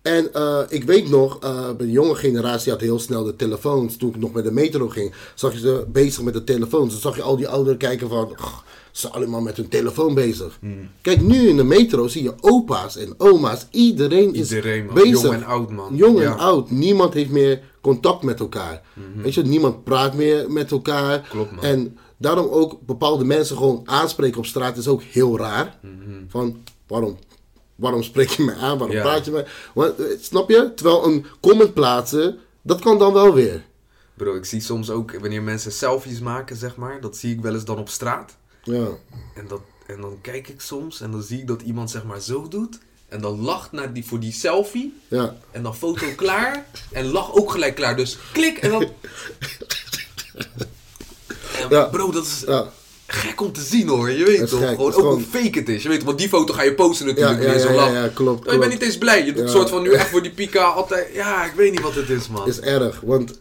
En eh, ik weet nog, bij de jonge generatie had heel snel de telefoons. Toen ik nog met de metro ging, zag je ze bezig met de telefoons. Dan zag je al die ouderen kijken van, "Ach, ze zijn allemaal met hun telefoon bezig. Hmm. Kijk, nu in de metro zie je opa's en oma's. Iedereen is Iedereen, man. bezig. Jong en oud, man. Jong Ja. Mhm. en oud. Niemand heeft meer contact met elkaar. Weet je, niemand praat meer met elkaar. Klopt, man. En daarom ook bepaalde mensen gewoon aanspreken op straat is ook heel raar. Mhm. Van, waarom, waarom spreek je mij aan? Waarom Ja. praat je mij? Want, eh, snap je? Terwijl een comment plaatsen, dat kan dan wel weer. Bro, ik zie soms ook wanneer mensen selfies maken, zeg maar. Dat zie ik wel eens dan op straat. Ja. En, dat, en dan kijk ik soms en dan zie ik dat iemand zeg maar zo doet. En dan lacht naar die, voor die selfie. Ja. En dan foto klaar. En lach ook gelijk klaar. Dus klik en dan... En Ja. Bro, dat is Ja. gek om te zien hoor. Je weet toch? gek. Gewoon ook hoe fake het is. Je weet, want die foto ga je posten natuurlijk. ja, ja, zo ja, ja, klopt, Maar je bent niet eens blij. Je doet een soort van nu echt voor die pika altijd... Ja, ik weet niet wat het is, man. is erg, want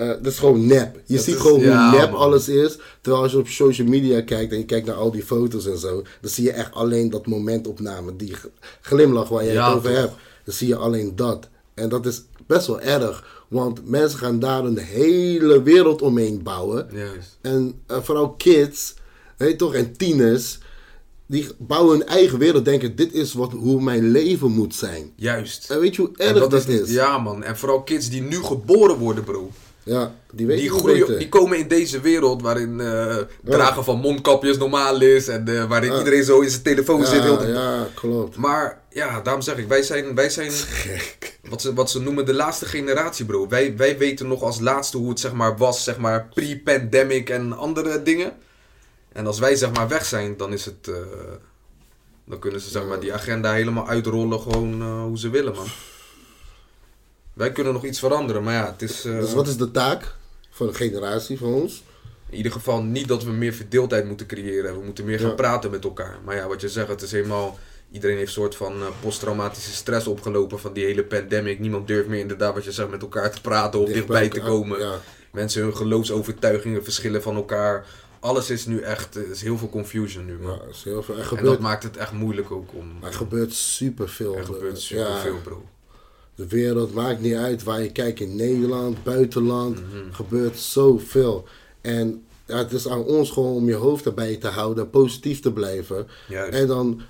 eh dat is gewoon nep. Je Dat ziet is- gewoon ja, hoe nep man. alles is. Terwijl als je op social media kijkt en je kijkt naar al die foto's en zo, dan zie je echt alleen dat momentopname, die glimlach waar je Ja, het over toch. hebt. Dan zie je alleen dat. En dat is best wel erg, want mensen gaan daar een hele wereld omheen bouwen. Juist. En eh, vooral kids, weet toch, en tieners, die bouwen hun eigen wereld, denken dit is wat, hoe mijn leven moet zijn. Juist. En weet je hoe En erg dat dat, is niet- is? Ja, man. En vooral kids die nu geboren worden, bro. Ja, die weten Die, het groeien, beter. die komen in deze wereld waarin eh, dragen van mondkapjes normaal is. En eh, waarin Ja. iedereen zo in zijn telefoon zit. heel ja, de- ja, klopt. Maar ja, daarom zeg ik, wij zijn, wij zijn wat, ze, wat ze noemen de laatste generatie, bro. Wij, wij weten nog als laatste hoe het zeg maar, was, zeg maar, pre-pandemic en andere dingen. En als wij zeg maar weg zijn, dan is het... eh, dan kunnen ze zeg maar die agenda helemaal uitrollen gewoon hoe ze willen, man. Wij kunnen nog iets veranderen, maar ja, het is... eh, Dus wat is de taak van de generatie van ons? In ieder geval niet dat we meer verdeeldheid moeten creëren. We moeten meer gaan Ja. praten met elkaar. Maar ja, wat je zegt, het is helemaal... Iedereen heeft een soort van eh, posttraumatische stress opgelopen van die hele pandemic. Niemand durft meer inderdaad, wat je zegt, met elkaar te praten of dichtbij te komen. Ja, Mensen, hun geloofsovertuigingen verschillen van elkaar. Alles is nu echt, er is heel veel confusion nu, man. ja, is heel veel. En dat maakt het echt moeilijk ook om... er gebeurt superveel. Er gebeurt Ja, superveel, bro. De wereld maakt niet uit waar je kijkt in Nederland, buitenland. Mhm. gebeurt zoveel. En ja, het is aan ons gewoon om je hoofd erbij te houden, positief te blijven. Juist. En dan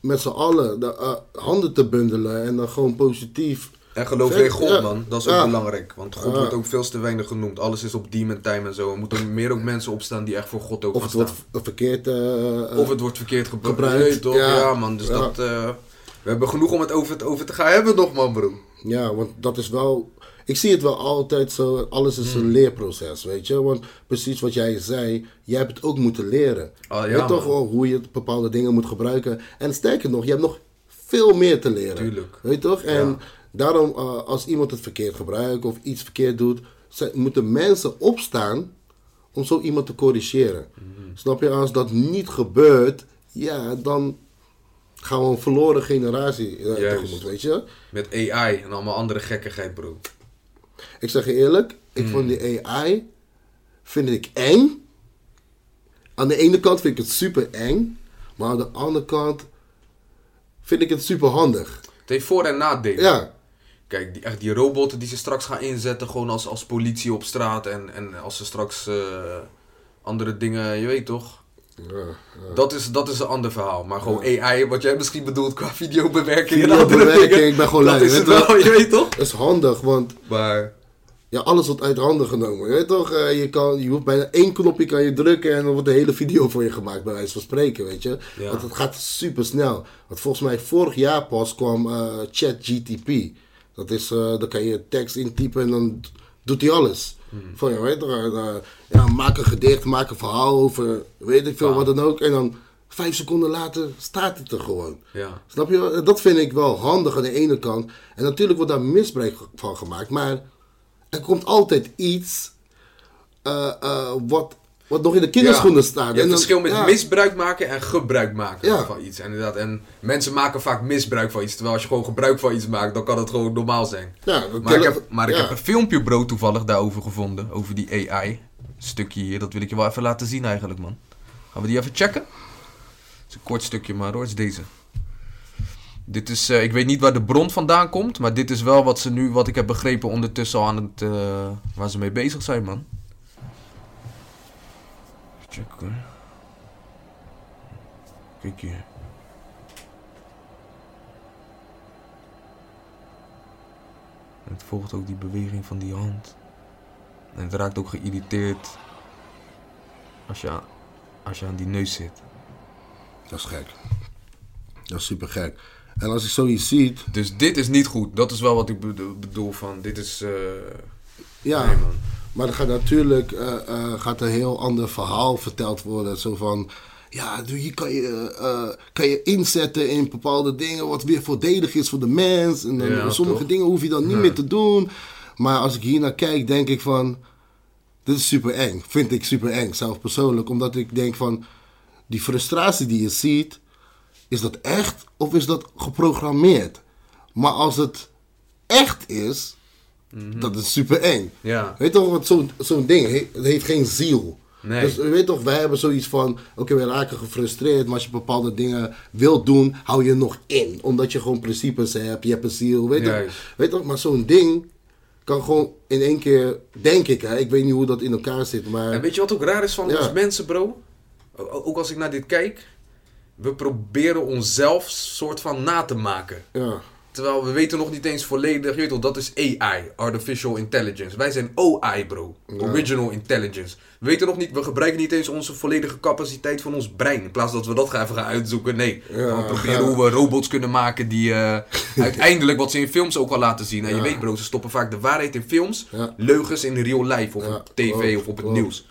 met z'n allen de eh, handen te bundelen en dan gewoon positief. En geloof in God, ja. man. Dat is ook Ja. belangrijk. Want God Ja. wordt ook veel te weinig genoemd. Alles is op demon time en zo. Er moeten meer ook mensen opstaan die echt voor God ook Of gaan het wordt staan. v- verkeerd. eh, eh, Of het wordt verkeerd gebruikt. gebruikt, Nee, toch? Ja. man. Dus dat... eh, we hebben genoeg om het over, het over te gaan hebben nog, man, bro. Ja, want dat is wel. Ik zie het wel altijd zo. Alles is Hmm. een leerproces, weet je. Want precies wat jij zei, jij hebt het ook moeten leren. Ja, je weet toch wel hoe je bepaalde dingen moet gebruiken. En sterker nog, je hebt nog veel meer te leren. Tuurlijk. Weet je toch? En Ja. daarom, eh, als iemand het verkeerd gebruikt of iets verkeerd doet, zijn- moeten mensen opstaan om zo iemand te corrigeren. Hmm. Snap je? Als dat niet gebeurt, ja, dan gaan we een verloren generatie Juist. tegemoet, weet je. Met AI en allemaal andere gekkigheid, bro. Ik zeg je eerlijk, ik Hmm. vond die AI vind ik eng. Aan de ene kant vind ik het super eng, maar aan de andere kant vind ik het super handig. Het heeft voor- en nadelen. Ja, Kijk, die, echt die robotten die ze straks gaan inzetten, gewoon als, als politie op straat. En, en als ze straks eh, andere dingen, je weet toch? Dat, is, dat is een ander verhaal. Maar gewoon AI, wat jij misschien bedoelt qua videobewerking en andere Videobewerking, dingen. ik ben gewoon Dat lui, is het wel, je weet toch? dat is handig, want Maar ja, alles wordt uit handen genomen. Je weet toch, Eh, je, kan, je hoeft bijna één knopje kan je drukken en dan wordt de hele video voor je gemaakt, bij wijze van spreken, weet je. Want het gaat super snel. Want volgens mij vorig jaar pas kwam eh ChatGTP. Dat is, eh dan kan je tekst intypen en dan doet hij alles. Hmm. Van, ja, weet je, ja, maak een gedicht, maak een verhaal over, weet ik veel, wat dan ook. En dan vijf seconden later staat het er gewoon. ja, Snap je? Dat vind ik wel handig aan de ene kant. En natuurlijk wordt daar misbruik van gemaakt. Maar er komt altijd iets eh, eh, wat, wat nog in de kinderschoenen Ja. staat. Je hebt dan- verschil met ja. misbruik maken en gebruik maken Ja. van iets. En, inderdaad, en mensen maken vaak misbruik van iets. Terwijl als je gewoon gebruik van iets maakt, dan kan het gewoon normaal zijn. Maar ik heb, maar ik heb een filmpje, bro, toevallig daarover gevonden. Over die AI. Een stukje hier, dat wil ik je wel even laten zien eigenlijk, man. Gaan we die even checken? Het is een kort stukje, maar hoor, het is deze. Dit is, eh, ik weet niet waar de bron vandaan komt, maar dit is wel wat ze nu, wat ik heb begrepen, ondertussen al aan het, eh, waar ze mee bezig zijn, man. Kijk hier. Het volgt ook die beweging van die hand. En het raakt ook geïrriteerd als je aan, als je aan die neus zit. Dat is gek. Dat is super gek. En als ik zoiets ziet, Dus dit is niet goed. Dat is wel wat ik bedo- bedoel van. Dit is. eh, ja. Nee, man. Maar er gaat natuurlijk eh, eh, gaat een heel ander verhaal verteld worden. Zo van, ja, hier kan je, eh, kan je inzetten in bepaalde dingen wat weer voordelig is voor de mens. En dan, Ja, sommige toch? dingen hoef je dan niet Ja. meer te doen. Maar als ik hier naar kijk, denk ik van, dit is super eng. Vind ik super eng, zelf persoonlijk. Omdat ik denk van, die frustratie die je ziet, is dat echt of is dat geprogrammeerd? Maar als het echt is, dat is super eng. Ja. Weet toch, want zo'n zo'n ding he- het heeft geen ziel. Nee. Dus je weet toch, wij hebben zoiets van, oké, we raken gefrustreerd, maar als je bepaalde dingen wilt doen, hou je nog in. Omdat je gewoon principes hebt, je hebt een ziel, weet Juist. toch. Weet toch, maar zo'n ding kan gewoon in één keer, denk ik, hè, ik weet niet hoe dat in elkaar zit, maar... En weet je wat ook raar is van Ja. ons mensen, bro? Ook als ik naar dit kijk. We proberen onszelf soort van na te maken. ja, Terwijl we weten nog niet eens volledig, je weet toch, dat is AI, Artificial Intelligence. Wij zijn OI, bro. Original Intelligence. We weten nog niet, we gebruiken niet eens onze volledige capaciteit van ons brein. In plaats dat we dat gaan even gaan uitzoeken, nee. Ja, we proberen ja. hoe we robots kunnen maken die eh, uiteindelijk, wat ze in films ook al laten zien. En je weet, bro, ze stoppen vaak de waarheid in films, leugens in real life of op tv of op het nieuws.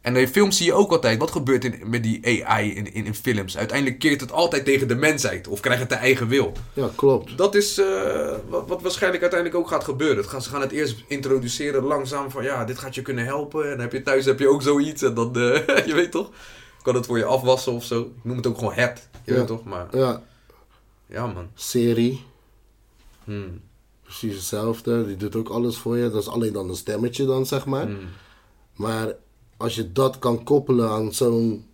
En in films zie je ook altijd, wat gebeurt in, met die AI in, in, in films? Uiteindelijk keert het altijd tegen de mensheid of krijgt het de eigen wil. ja, klopt. Dat is eh, wat, wat waarschijnlijk uiteindelijk ook gaat gebeuren. Het gaan, ze gaan het eerst introduceren langzaam van ja, dit gaat je kunnen helpen. En dan heb je thuis heb je ook zoiets. En dan, eh, je weet toch, kan het voor je afwassen of zo. Ik noem het ook gewoon het, je Ja. weet toch. Maar Ja, ja man, serie, Hmm. precies hetzelfde, die doet ook alles voor je. Dat is alleen dan een stemmetje dan, zeg maar. Hmm. Maar als je dat kan koppelen aan zo'n.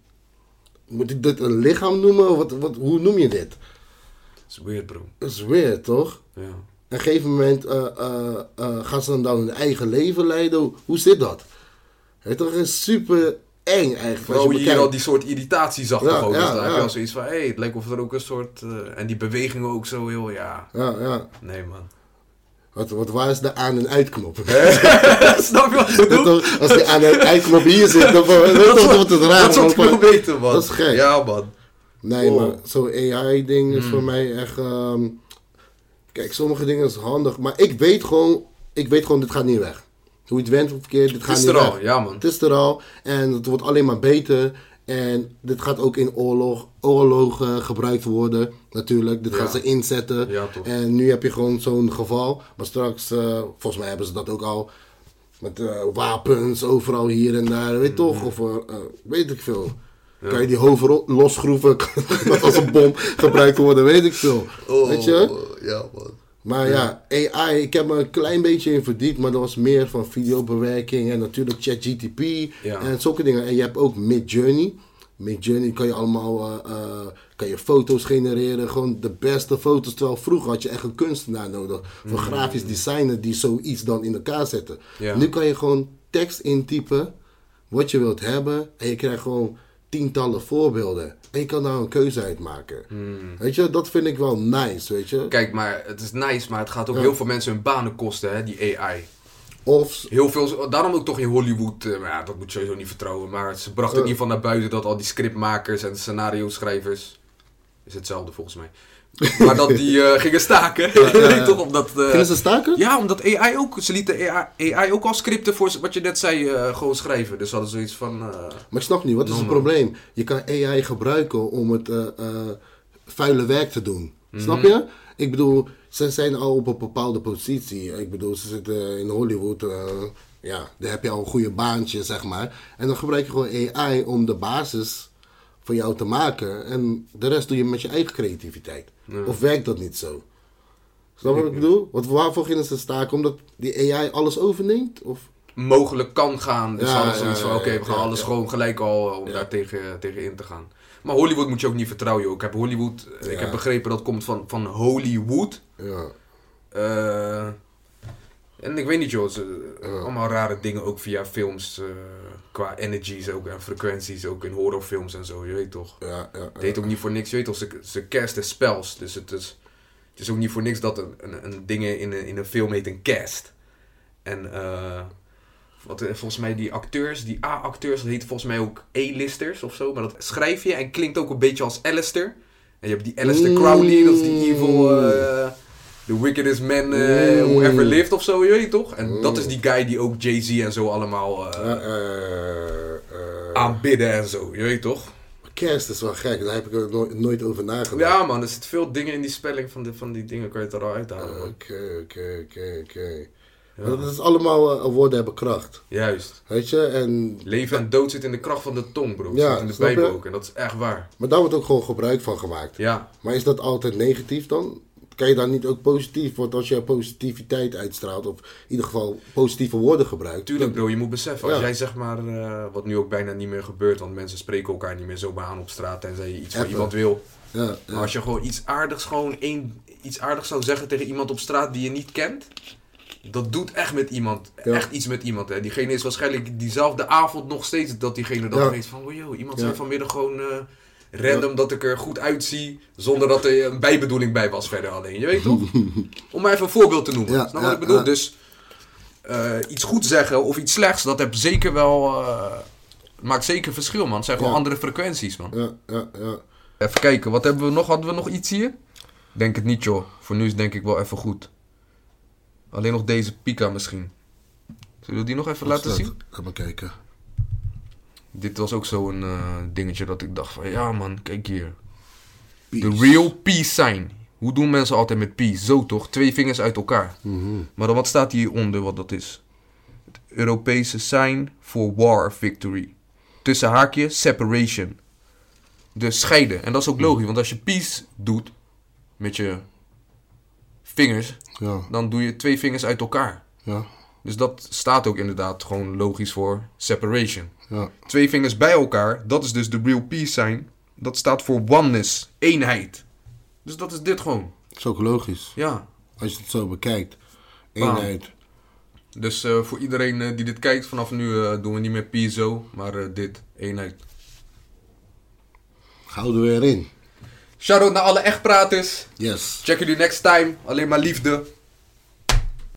Moet ik dit een lichaam noemen? Of Wat, wat, hoe noem je dit? Dat is weird bro. Dat is weird, toch? Ja. Op een gegeven moment eh, gaan ze dan, dan hun eigen leven leiden. Hoe- zit dat? Het toch is super eng eigenlijk. Vooral je hier al die soort irritatie zag Ja, toch ook. ja, dus dan heb je ja. al zoiets van, hé, hey, het lijkt of er ook een soort... en die bewegingen ook zo heel, ja... Ja, ja. Nee, man. Wat, wat waar is de aan- en uitknop? Snap je wat ik bedoel? Als die aan- en uitknop hier zit, dan wordt het raar. Dat is wat ik man. Dat is gek. Ja, man. Nee, Wow. maar zo'n AI-ding is Hmm. voor mij echt... ehm, kijk, sommige dingen is handig, maar ik weet gewoon... Ik weet gewoon, dit gaat niet weg. Hoe je het went of verkeerd, dit Het gaat is niet er weg. al, ja, man. Het is er al en het wordt alleen maar beter. En dit gaat ook in oorlog, oorlogen gebruikt worden, natuurlijk. Dit Ja. gaan ze inzetten. Ja. En nu heb je gewoon zo'n geval. Maar straks, eh, volgens mij hebben ze dat ook al. Met eh, wapens overal hier en daar, weet je toch? Of eh, weet ik veel. Kan je die hoofd dat als een bom gebruikt worden, weet ik veel. weet je? Oh, ja, man. Maar ja, AI, ik heb me een klein beetje in verdiept, maar dat was meer van videobewerking en natuurlijk ChatGTP Ja. en zulke dingen. En je hebt ook Midjourney. Midjourney kan je allemaal, eh, eh, kan je foto's genereren, gewoon de beste foto's. Terwijl vroeger had je echt een kunstenaar nodig, voor grafisch designer die zoiets dan in elkaar zetten. Ja. Nu kan je gewoon tekst intypen, wat je wilt hebben, en je krijgt gewoon tientallen voorbeelden. En je kan daar een keuze uit maken. Weet je, dat vind ik wel nice, weet je. Kijk, maar het is nice, maar het gaat ook Ja. heel veel mensen hun banen kosten, hè, die AI. Of Heel veel, daarom ook toch in Hollywood, eh, maar ja, dat moet je sowieso niet vertrouwen. Maar ze brachten in ieder geval naar buiten dat al die scriptmakers en scenario schrijvers, is hetzelfde volgens mij, maar dat die eh, gingen staken. ja. toch omdat... eh, Gingen ze staken? ja, omdat AI ook, ze lieten AI, AI ook al scripten voor wat je net zei eh, gewoon schrijven. Dus ze hadden zoiets van... Maar ik snap niet, wat is het probleem? Je kan AI gebruiken om het vuile werk te doen. Snap je? Ik bedoel, ze zijn al op een bepaalde positie. Ik bedoel, ze zitten in Hollywood. ja, daar heb je al een goede baantje, zeg maar. En dan gebruik je gewoon AI om de basis van jou te maken. En de rest doe je met je eigen creativiteit. Of werkt dat niet zo? Snap je wat ik bedoel? Want waarvoor gingen ze staken? Omdat die AI alles overneemt? Of? mogelijk kan gaan. Dus Ja, zoiets van, oké, we gaan alles gewoon gelijk al eh, om daar tegen, tegen in te gaan. Maar Hollywood moet je ook niet vertrouwen, joh. Ik heb Hollywood, eh, ik heb begrepen dat komt van, van Hollywood. Ja. Eh, en ik weet niet, joh. Ze, allemaal rare dingen ook via films. eh, qua energies ook en frequenties ook in horrorfilms en zo, je weet toch. Ja, ja, Het heet ook niet voor niks, je weet toch, ze, ze casten spells. Dus het is, het is ook niet voor niks dat een, een, een ding in een, in een film heet een cast. En eh, wat, eh, volgens mij die acteurs, die A-acteurs, dat heet volgens mij ook A-listers of zo. Maar dat schrijf je en klinkt ook een beetje als Alistair. En je hebt die Alistair. Crowley, dat is die evil, eh the wickedest man eh, who Mm. ever lived of zo, je weet toch? En dat is die guy die ook Jay-Z en zo allemaal eh, eh, aanbidden en zo, je weet toch? Kerst is wel gek, daar heb ik er nooit, nooit over nagedacht. Ja man, er zitten veel dingen in die spelling van, de, van die dingen, kan je het er al uithalen man. Oké, oké, oké, oké. Dat is allemaal woorden hebben kracht. Juist. Weet je? En, Leven en dood zit in de kracht van de tong, bro. Ja, zit in de? Bijbel ook en dat is echt waar. maar daar wordt ook gewoon gebruik van gemaakt. Ja, Maar is dat altijd negatief dan? Kan je daar niet ook positief, want als je positiviteit uitstraalt, of in ieder geval positieve woorden gebruikt. tuurlijk bro, je moet beseffen, als Ja. jij zeg maar, eh, wat nu ook bijna niet meer gebeurt, want mensen spreken elkaar niet meer zomaar aan op straat tenzij je iets van iemand wil. Ja, Maar als je gewoon iets aardigs, gewoon één, iets aardigs zou zeggen tegen iemand op straat die je niet kent, dat doet echt met iemand, Ja. echt iets met iemand. Hè. Diegene is waarschijnlijk diezelfde avond nog steeds dat diegene dan weet van, oh joh, iemand zei vanmiddag gewoon eh, random dat ik er goed uitzie, zonder dat er een bijbedoeling bij was verder alleen. Je weet toch? Om maar even een voorbeeld te noemen. Ja, Snap ja, wat ik bedoel? ja. Dus eh, iets goed zeggen of iets slechts, dat heb zeker wel, eh, maakt zeker verschil man. Het zijn gewoon andere frequenties man. ja, ja, ja. Even kijken, wat hebben we nog? Hadden we nog iets hier? Denk het niet, joh. Voor nu is het denk ik wel even goed. Alleen nog deze Pika misschien. Zullen we die nog even laten zien? Even kijken. Dit was ook zo'n eh, dingetje dat ik dacht van... Ja man, kijk hier. De Peace. real peace sign. Hoe doen mensen altijd met peace? Zo toch? Twee vingers uit elkaar. Mhm. Maar dan wat staat hieronder wat dat is? Het Europese sign for war victory. Tussen haakje separation. Dus scheiden. En dat is ook logisch, want als je peace doet met je vingers, Ja, dan doe je twee vingers uit elkaar. ja, Dus dat staat ook inderdaad gewoon logisch voor separation. Ja. Twee vingers bij elkaar, dat is dus de real peace sign. Dat staat voor oneness, eenheid. Dus dat is dit gewoon. Dat is ook logisch. Ja, Als je het zo bekijkt. Eenheid. Dus eh, voor iedereen eh, die dit kijkt, vanaf nu eh, doen we niet meer PSO, maar dit, eenheid. Gouden weer in. Shout-out naar alle echtpraters. Yes. Check jullie next time. Alleen maar liefde.